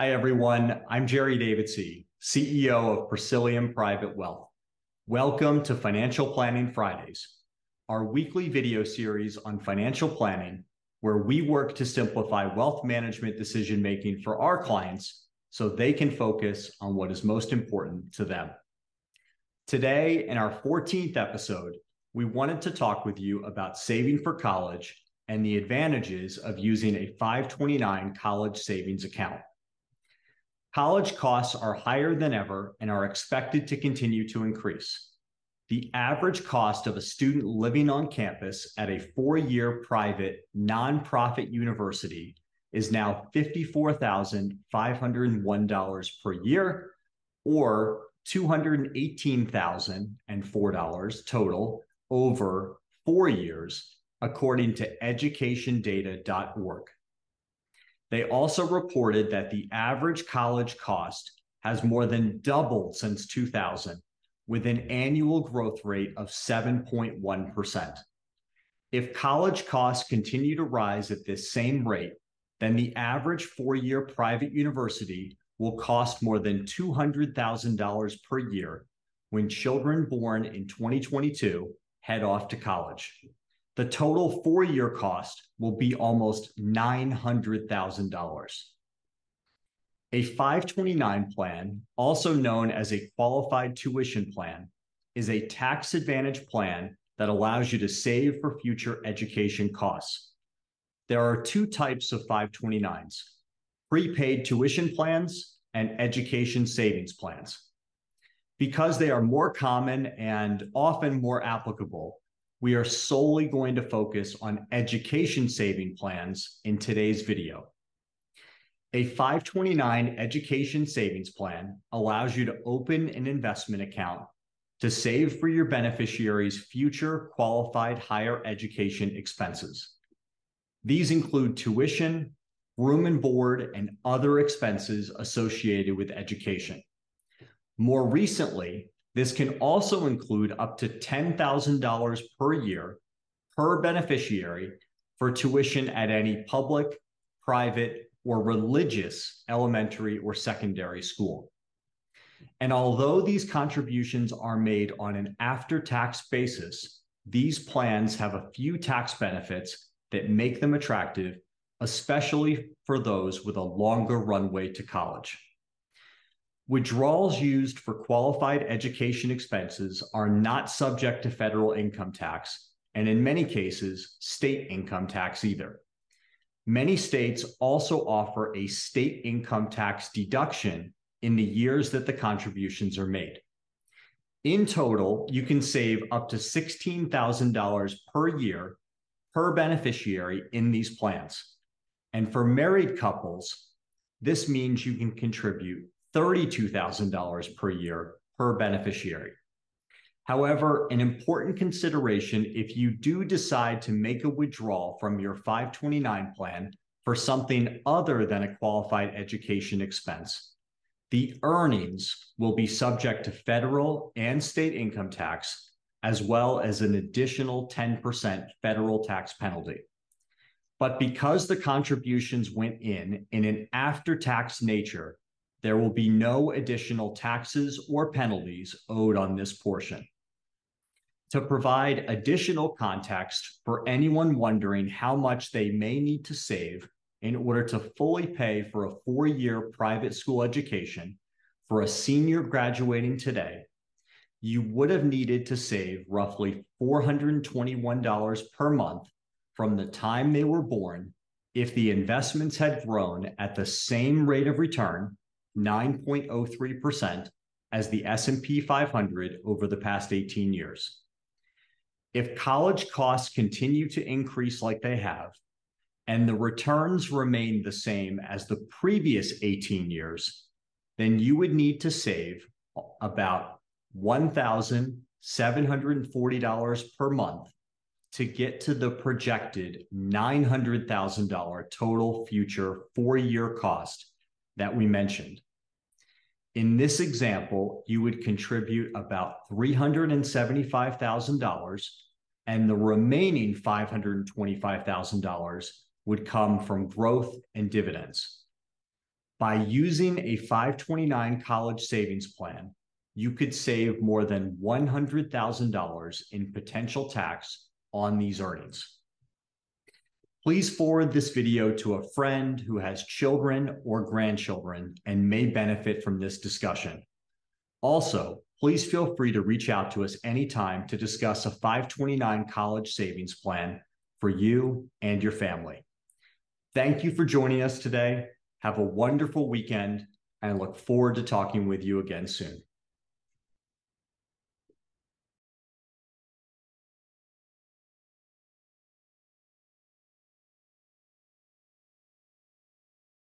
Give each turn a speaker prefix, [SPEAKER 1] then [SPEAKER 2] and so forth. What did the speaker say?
[SPEAKER 1] Hi, everyone. I'm Jerry Davidsey, CEO of Presilium Private Wealth. Welcome to Financial Planning Fridays, our weekly video series on financial planning, where we work to simplify wealth management decision making for our clients so they can focus on what is most important to them. Today, in our 14th episode, we wanted to talk with you about saving for college and the advantages of using a 529 college savings account. College costs are higher than ever and are expected to continue to increase. The average cost of a student living on campus at a four year private nonprofit university is now $54,501 per year or $218,004 total over four years, according to educationdata.org. They also reported that the average college cost has more than doubled since 2000, with an annual growth rate of 7.1%. If college costs continue to rise at this same rate, then the average four year private university will cost more than $200,000 per year when children born in 2022 head off to college the total four year cost will be almost $900,000. A 529 plan, also known as a qualified tuition plan, is a tax advantage plan that allows you to save for future education costs. There are two types of 529s prepaid tuition plans and education savings plans. Because they are more common and often more applicable, we are solely going to focus on education saving plans in today's video. A 529 education savings plan allows you to open an investment account to save for your beneficiaries' future qualified higher education expenses. These include tuition, room and board, and other expenses associated with education. More recently, this can also include up to $10,000 per year per beneficiary for tuition at any public, private, or religious elementary or secondary school. And although these contributions are made on an after tax basis, these plans have a few tax benefits that make them attractive, especially for those with a longer runway to college. Withdrawals used for qualified education expenses are not subject to federal income tax, and in many cases, state income tax either. Many states also offer a state income tax deduction in the years that the contributions are made. In total, you can save up to $16,000 per year per beneficiary in these plans. And for married couples, this means you can contribute $32,000 per year per beneficiary. However, an important consideration if you do decide to make a withdrawal from your 529 plan for something other than a qualified education expense, the earnings will be subject to federal and state income tax, as well as an additional 10% federal tax penalty. But because the contributions went in in an after tax nature, there will be no additional taxes or penalties owed on this portion. To provide additional context for anyone wondering how much they may need to save in order to fully pay for a four year private school education for a senior graduating today, you would have needed to save roughly $421 per month from the time they were born if the investments had grown at the same rate of return 9.03% as the S&P 500 over the past 18 years. If college costs continue to increase like they have, and the returns remain the same as the previous 18 years, then you would need to save about $1,740 per month to get to the projected $900,000 total future four year cost that we mentioned. In this example, you would contribute about $375,000 and the remaining $525,000 would come from growth and dividends. By using a 529 college savings plan, you could save more than $100,000 in potential tax on these earnings. Please forward this video to a friend who has children or grandchildren and may benefit from this discussion. Also, please feel free to reach out to us anytime to discuss a 529 college savings plan for you and your family. Thank you for joining us today. Have a wonderful weekend and I look forward to talking with you again soon.